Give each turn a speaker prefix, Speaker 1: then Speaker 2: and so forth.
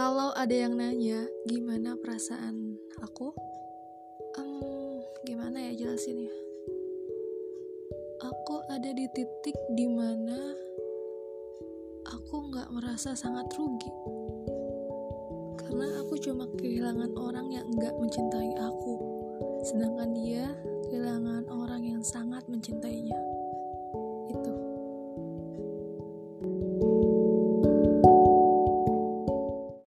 Speaker 1: Kalau ada yang nanya gimana perasaan aku, um, gimana ya jelasin ya. Aku ada di titik di mana aku nggak merasa sangat rugi karena aku cuma kehilangan orang yang nggak mencintai aku, sedangkan dia kehilangan.